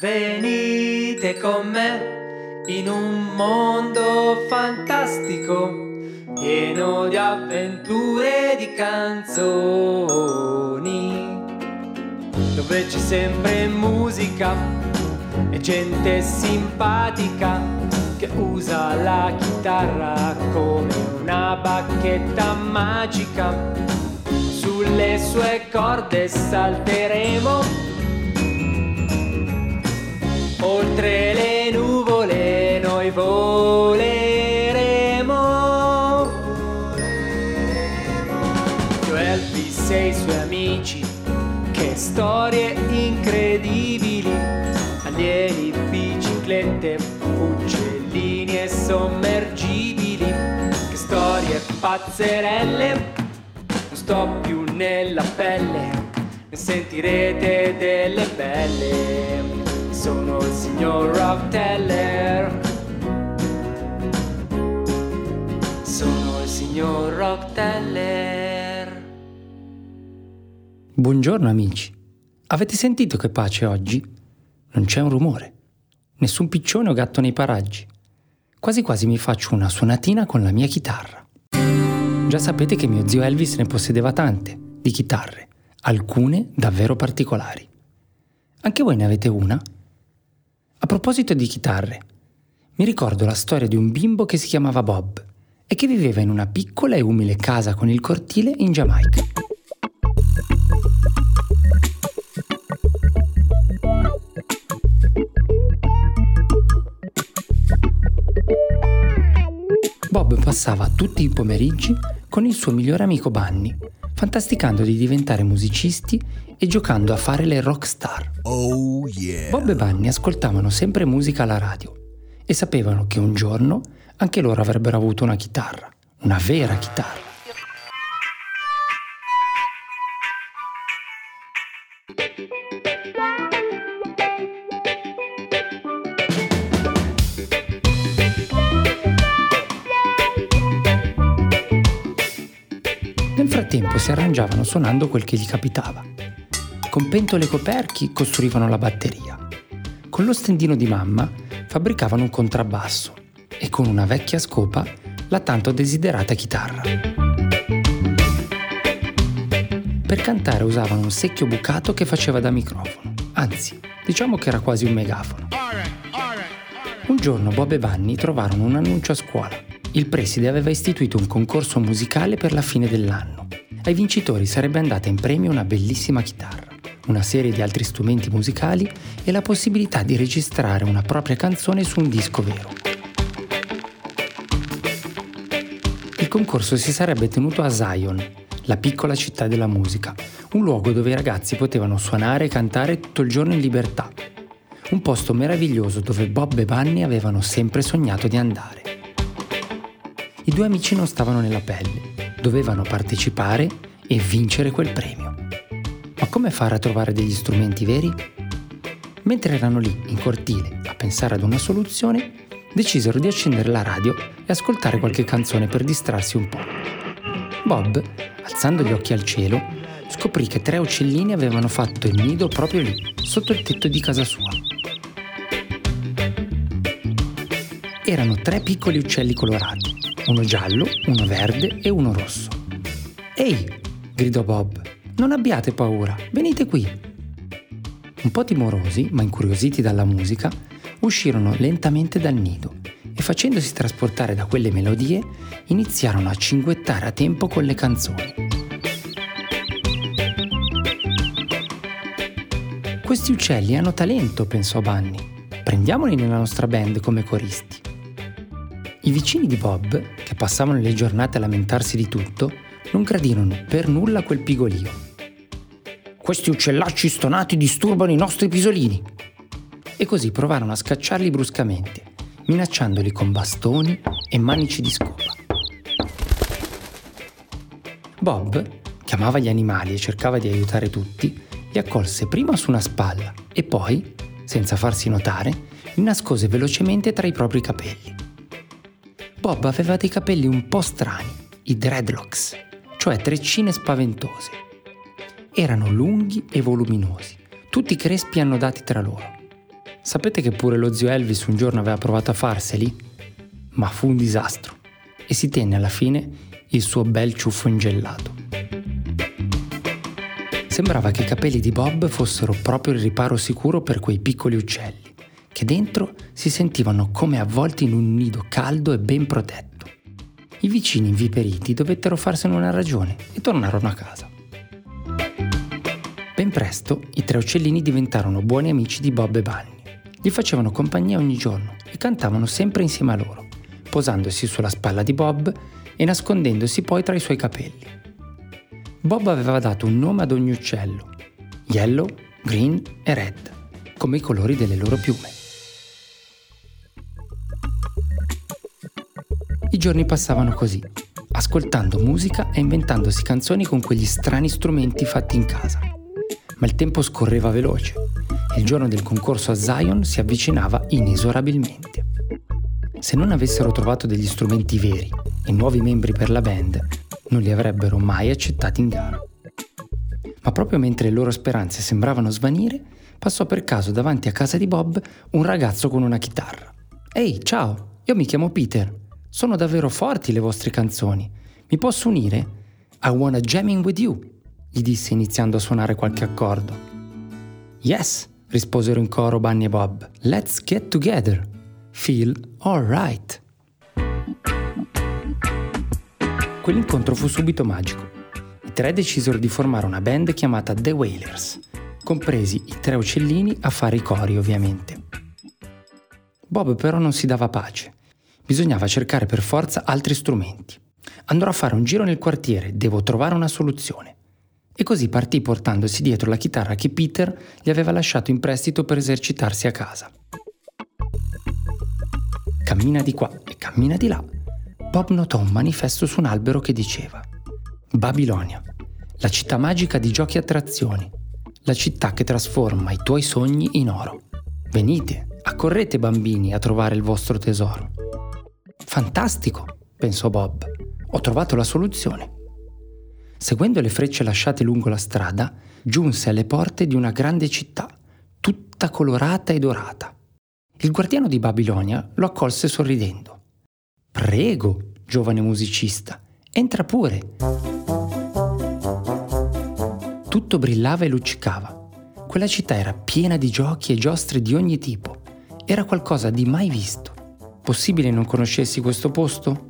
Venite con me in un mondo fantastico, pieno di avventure e di canzoni, dove c'è sempre musica e gente simpatica che usa la chitarra come una bacchetta magica. Sulle sue corde salteremo oltre le nuvole noi voleremo. Io Elvis e i suoi amici, che storie incredibili, alieni, biciclette, uccellini e sommergibili, che storie pazzerelle, non sto più nella pelle, ne sentirete delle belle sono il signor Rock Teller. Sono il signor Rock Teller. Buongiorno amici. Avete sentito che pace oggi? Non c'è un rumore. Nessun piccione o gatto nei paraggi. Quasi quasi mi faccio una suonatina con la mia chitarra. Già sapete che mio zio Elvis ne possedeva tante, di chitarre, alcune davvero particolari. Anche voi ne avete una? Proposito di chitarre, mi ricordo la storia di un bimbo che si chiamava Bob e che viveva in una piccola e umile casa con il cortile in Giamaica. Bob passava tutti i pomeriggi con il suo migliore amico Bunny, fantasticando di diventare musicisti e giocando a fare le rockstar. Oh yeah! Bob e Bunny ascoltavano sempre musica alla radio e sapevano che un giorno anche loro avrebbero avuto una chitarra, una vera chitarra. Nel frattempo si arrangiavano suonando quel che gli capitava. Con pentole e coperchi costruivano la batteria. Con lo stendino di mamma fabbricavano un contrabbasso e con una vecchia scopa la tanto desiderata chitarra. Per cantare usavano un secchio bucato che faceva da microfono, anzi, diciamo che era quasi un megafono. Un giorno Bob e Vanni trovarono un annuncio a scuola il preside aveva istituito un concorso musicale per la fine dell'anno. Ai vincitori sarebbe andata in premio una bellissima chitarra, una serie di altri strumenti musicali e la possibilità di registrare una propria canzone su un disco vero. Il concorso si sarebbe tenuto a Zion, la piccola città della musica, un luogo dove i ragazzi potevano suonare e cantare tutto il giorno in libertà. Un posto meraviglioso dove Bob e Bunny avevano sempre sognato di andare. I due amici non stavano nella pelle, dovevano partecipare e vincere quel premio. Come fare a trovare degli strumenti veri? Mentre erano lì, in cortile, a pensare ad una soluzione, decisero di accendere la radio e ascoltare qualche canzone per distrarsi un po'. Bob, alzando gli occhi al cielo, scoprì che tre uccellini avevano fatto il nido proprio lì, sotto il tetto di casa sua. Erano tre piccoli uccelli colorati, uno giallo, uno verde e uno rosso. Ehi, gridò Bob, non abbiate paura, venite qui. Un po' timorosi, ma incuriositi dalla musica, uscirono lentamente dal nido e facendosi trasportare da quelle melodie, iniziarono a cinguettare a tempo con le canzoni. Questi uccelli hanno talento, pensò Bunny. Prendiamoli nella nostra band come coristi. I vicini di Bob, che passavano le giornate a lamentarsi di tutto, non gradirono per nulla quel pigolio. Questi uccellacci stonati disturbano i nostri pisolini. E così provarono a scacciarli bruscamente, minacciandoli con bastoni e manici di scopa. Bob, che amava gli animali e cercava di aiutare tutti, li accolse prima su una spalla e poi, senza farsi notare, li nascose velocemente tra i propri capelli. Bob aveva dei capelli un po' strani, i dreadlocks, cioè treccine spaventose. Erano lunghi e voluminosi, tutti crespi annodati tra loro. Sapete che pure lo zio Elvis un giorno aveva provato a farseli? Ma fu un disastro e si tenne alla fine il suo bel ciuffo ingellato. Sembrava che i capelli di Bob fossero proprio il riparo sicuro per quei piccoli uccelli, che dentro si sentivano come avvolti in un nido caldo e ben protetto. I vicini inviperiti dovettero farsene una ragione e tornarono a casa. Ben presto i tre uccellini diventarono buoni amici di Bob e Bunny. Gli facevano compagnia ogni giorno e cantavano sempre insieme a loro, posandosi sulla spalla di Bob e nascondendosi poi tra i suoi capelli. Bob aveva dato un nome ad ogni uccello, yellow, green e red, come i colori delle loro piume. I giorni passavano così, ascoltando musica e inventandosi canzoni con quegli strani strumenti fatti in casa. Ma il tempo scorreva veloce e il giorno del concorso a Zion si avvicinava inesorabilmente. Se non avessero trovato degli strumenti veri e nuovi membri per la band, non li avrebbero mai accettati in gara. Ma proprio mentre le loro speranze sembravano svanire, passò per caso davanti a casa di Bob un ragazzo con una chitarra. Ehi, ciao, io mi chiamo Peter. Sono davvero forti le vostre canzoni. Mi posso unire? I wanna jamming with you, gli disse iniziando a suonare qualche accordo. Yes, risposero in coro Bunny e Bob. Let's get together. Feel alright. Quell'incontro fu subito magico. I tre decisero di formare una band chiamata The Wailers, compresi i tre uccellini a fare i cori ovviamente. Bob però non si dava pace. Bisognava cercare per forza altri strumenti. Andrò a fare un giro nel quartiere, devo trovare una soluzione. E così partì portandosi dietro la chitarra che Peter gli aveva lasciato in prestito per esercitarsi a casa. Cammina di qua e cammina di là Bob notò un manifesto su un albero che diceva Babilonia, la città magica di giochi e attrazioni, la città che trasforma i tuoi sogni in oro. Venite, accorrete bambini a trovare il vostro tesoro. Fantastico, pensò Bob, ho trovato la soluzione. Seguendo le frecce lasciate lungo la strada, giunse alle porte di una grande città, tutta colorata e dorata. Il guardiano di Babilonia lo accolse sorridendo. Prego, giovane musicista, entra pure. Tutto brillava e luccicava. Quella città era piena di giochi e giostre di ogni tipo. Era qualcosa di mai visto. Possibile non conoscessi questo posto?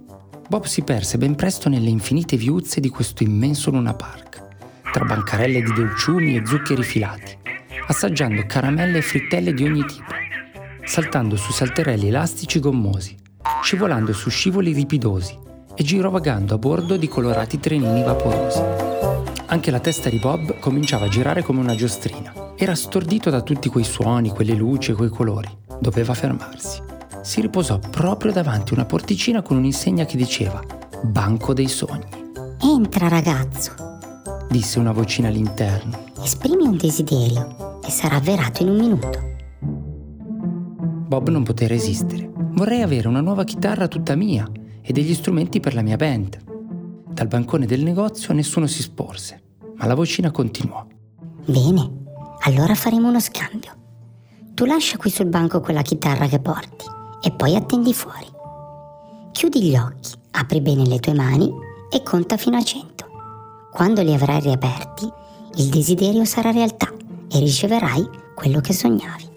Bob si perse ben presto nelle infinite viuzze di questo immenso Luna Park, tra bancarelle di dolciumi e zuccheri filati, assaggiando caramelle e frittelle di ogni tipo, saltando su salterelli elastici gommosi, scivolando su scivoli ripidosi e girovagando a bordo di colorati trenini vaporosi. Anche la testa di Bob cominciava a girare come una giostrina. Era stordito da tutti quei suoni, quelle luci e quei colori. Doveva fermarsi. Si riposò proprio davanti a una porticina con un'insegna che diceva Banco dei sogni. Entra ragazzo, disse una vocina all'interno. Esprimi un desiderio e sarà avverato in un minuto. Bob non poté resistere. Vorrei avere una nuova chitarra tutta mia e degli strumenti per la mia band. Dal bancone del negozio nessuno si sporse, ma la vocina continuò. Bene, allora faremo uno scambio. Tu lascia qui sul banco quella chitarra che porti e poi attendi fuori. Chiudi gli occhi, apri bene le tue mani e conta fino a cento. Quando li avrai riaperti, il desiderio sarà realtà e riceverai quello che sognavi.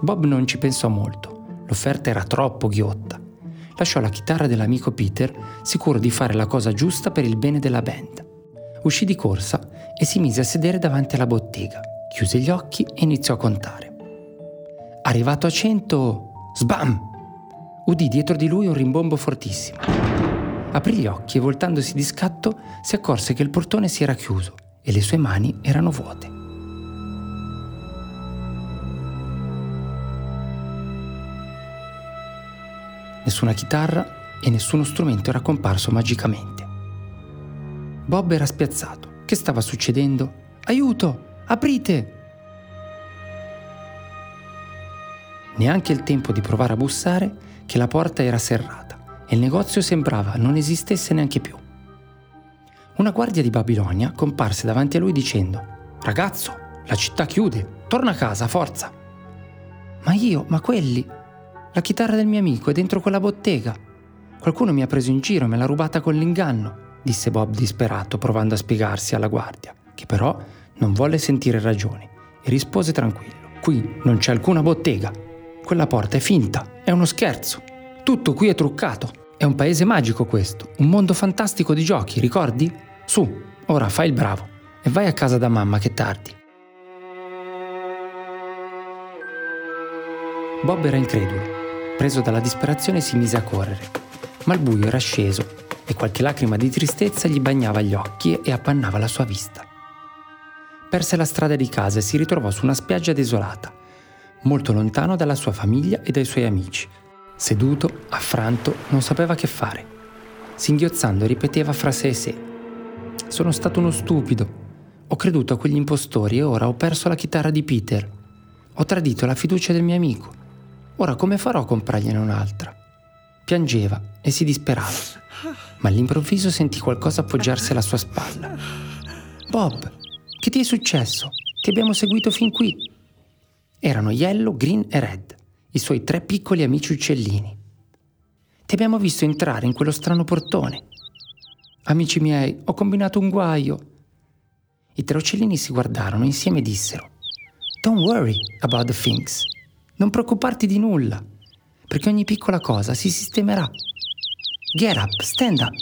Bob non ci pensò molto L'offerta era troppo ghiotta. Lasciò la chitarra dell'amico Peter, sicuro di fare la cosa giusta per il bene della band. Uscì di corsa e si mise a sedere davanti alla bottega, chiuse gli occhi e iniziò a contare. Arrivato a cento, sbam! Udì dietro di lui un rimbombo fortissimo. Aprì gli occhi e voltandosi di scatto si accorse che il portone si era chiuso e le sue mani erano vuote. nessuna chitarra e nessuno strumento era comparso magicamente. Bob era spiazzato. Che stava succedendo? Aiuto! Aprite! Neanche il tempo di provare a bussare che la porta era serrata e il negozio sembrava non esistesse neanche più. Una guardia di Babilonia comparse davanti a lui dicendo Ragazzo, la città chiude, torna a casa, forza! Ma io, ma quelli? La chitarra del mio amico è dentro quella bottega. Qualcuno mi ha preso in giro e me l'ha rubata con l'inganno, disse Bob disperato, provando a spiegarsi alla guardia, che però non volle sentire ragioni e rispose tranquillo. Qui non c'è alcuna bottega. Quella porta è finta, è uno scherzo. Tutto qui è truccato. È un paese magico questo, un mondo fantastico di giochi, ricordi? Su, ora fai il bravo e vai a casa da mamma che è tardi. Bob era incredulo. Preso dalla disperazione si mise a correre, ma il buio era sceso e qualche lacrima di tristezza gli bagnava gli occhi e appannava la sua vista. Perse la strada di casa e si ritrovò su una spiaggia desolata, molto lontano dalla sua famiglia e dai suoi amici. Seduto, affranto, non sapeva che fare. Singhiozzando ripeteva fra sé e sé. Sono stato uno stupido. Ho creduto a quegli impostori e ora ho perso la chitarra di Peter. Ho tradito la fiducia del mio amico. Ora come farò a comprargliene un'altra? Piangeva e si disperava, ma all'improvviso sentì qualcosa appoggiarsi alla sua spalla. Bob, che ti è successo? Ti abbiamo seguito fin qui. Erano Yellow, Green e Red, i suoi tre piccoli amici uccellini. Ti abbiamo visto entrare in quello strano portone. Amici miei, ho combinato un guaio. I tre uccellini si guardarono insieme e dissero: Don't worry about the things. Non preoccuparti di nulla, perché ogni piccola cosa si sistemerà. Get up, stand up.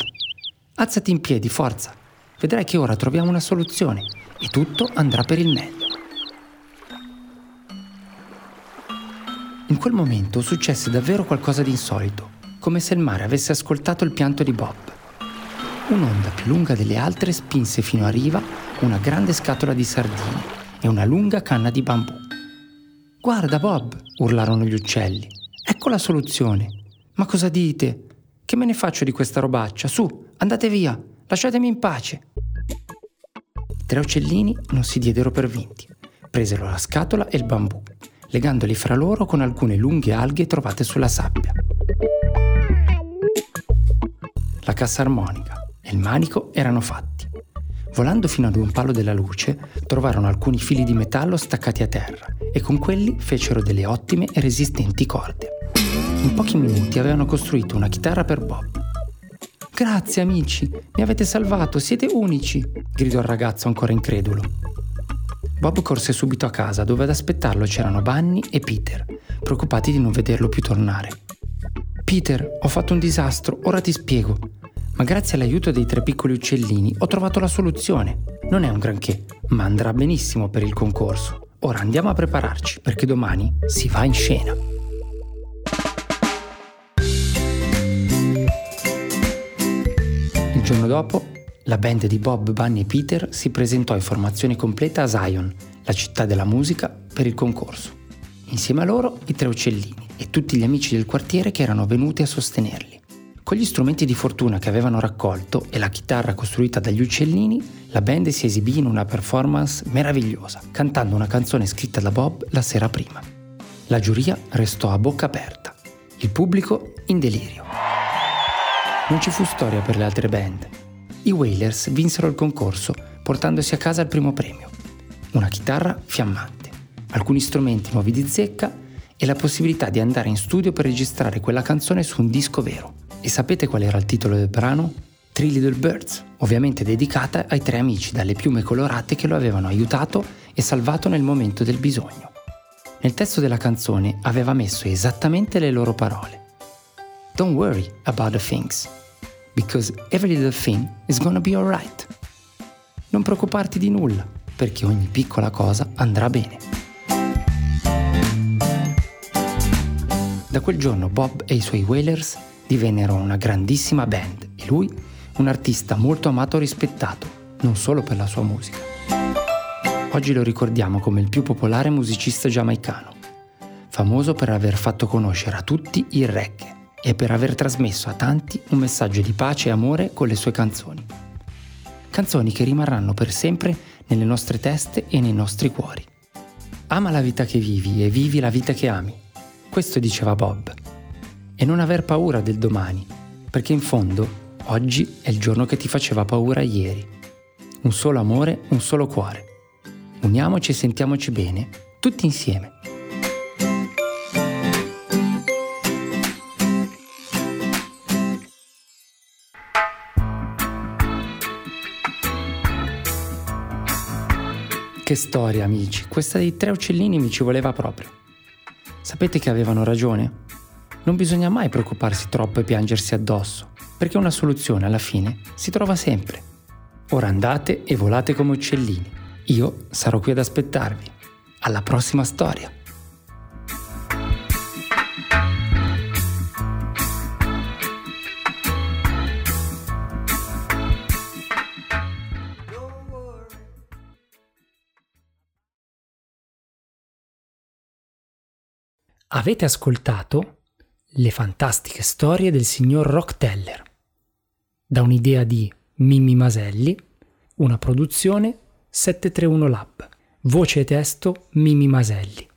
Alzati in piedi, forza. Vedrai che ora troviamo una soluzione e tutto andrà per il meglio. In quel momento successe davvero qualcosa di insolito, come se il mare avesse ascoltato il pianto di Bob. Un'onda più lunga delle altre spinse fino a riva una grande scatola di sardine e una lunga canna di bambù. Guarda Bob, urlarono gli uccelli, ecco la soluzione. Ma cosa dite? Che me ne faccio di questa robaccia? Su, andate via, lasciatemi in pace tre uccellini non si diedero per vinti. Presero la scatola e il bambù, legandoli fra loro con alcune lunghe alghe trovate sulla sabbia. La cassa armonica e il manico erano fatti. Volando fino ad un palo della luce, trovarono alcuni fili di metallo staccati a terra e con quelli fecero delle ottime e resistenti corde. In pochi minuti avevano costruito una chitarra per Bob Grazie amici, mi avete salvato, siete unici, gridò il ragazzo ancora incredulo. Bob corse subito a casa dove ad aspettarlo c'erano Bunny e Peter, preoccupati di non vederlo più tornare. Peter, ho fatto un disastro, ora ti spiego. Ma grazie all'aiuto dei tre piccoli uccellini ho trovato la soluzione. Non è un granché, ma andrà benissimo per il concorso. Ora andiamo a prepararci perché domani si va in scena. giorno dopo, la band di Bob, Bunny e Peter si presentò in formazione completa a Zion, la città della musica, per il concorso. Insieme a loro i tre uccellini e tutti gli amici del quartiere che erano venuti a sostenerli. Con gli strumenti di fortuna che avevano raccolto e la chitarra costruita dagli uccellini, la band si esibì in una performance meravigliosa, cantando una canzone scritta da Bob la sera prima. La giuria restò a bocca aperta, il pubblico in delirio non ci fu storia per le altre band. I Wailers vinsero il concorso portandosi a casa il primo premio. Una chitarra fiammante, alcuni strumenti nuovi di zecca e la possibilità di andare in studio per registrare quella canzone su un disco vero. E sapete qual era il titolo del brano? Three Little Birds, ovviamente dedicata ai tre amici dalle piume colorate che lo avevano aiutato e salvato nel momento del bisogno. Nel testo della canzone aveva messo esattamente le loro parole. Don't worry about the things, because every little thing is gonna be alright. Non preoccuparti di nulla, perché ogni piccola cosa andrà bene. Da quel giorno Bob e i suoi Whalers divennero una grandissima band e lui un artista molto amato e rispettato, non solo per la sua musica. Oggi lo ricordiamo come il più popolare musicista giamaicano, famoso per aver fatto conoscere a tutti il reggae e per aver trasmesso a tanti un messaggio di pace e amore con le sue canzoni. Canzoni che rimarranno per sempre nelle nostre teste e nei nostri cuori. Ama la vita che vivi e vivi la vita che ami. Questo diceva Bob. E non aver paura del domani, perché in fondo oggi è il giorno che ti faceva paura ieri. Un solo amore, un solo cuore. Uniamoci e sentiamoci bene, tutti insieme. Che storia, amici, questa dei tre uccellini mi ci voleva proprio. Sapete che avevano ragione? Non bisogna mai preoccuparsi troppo e piangersi addosso, perché una soluzione alla fine si trova sempre. Ora andate e volate come uccellini. Io sarò qui ad aspettarvi. Alla prossima storia! Avete ascoltato Le fantastiche storie del signor Rockteller da un'idea di Mimmi Maselli, una produzione 731 Lab. Voce e testo Mimmi Maselli.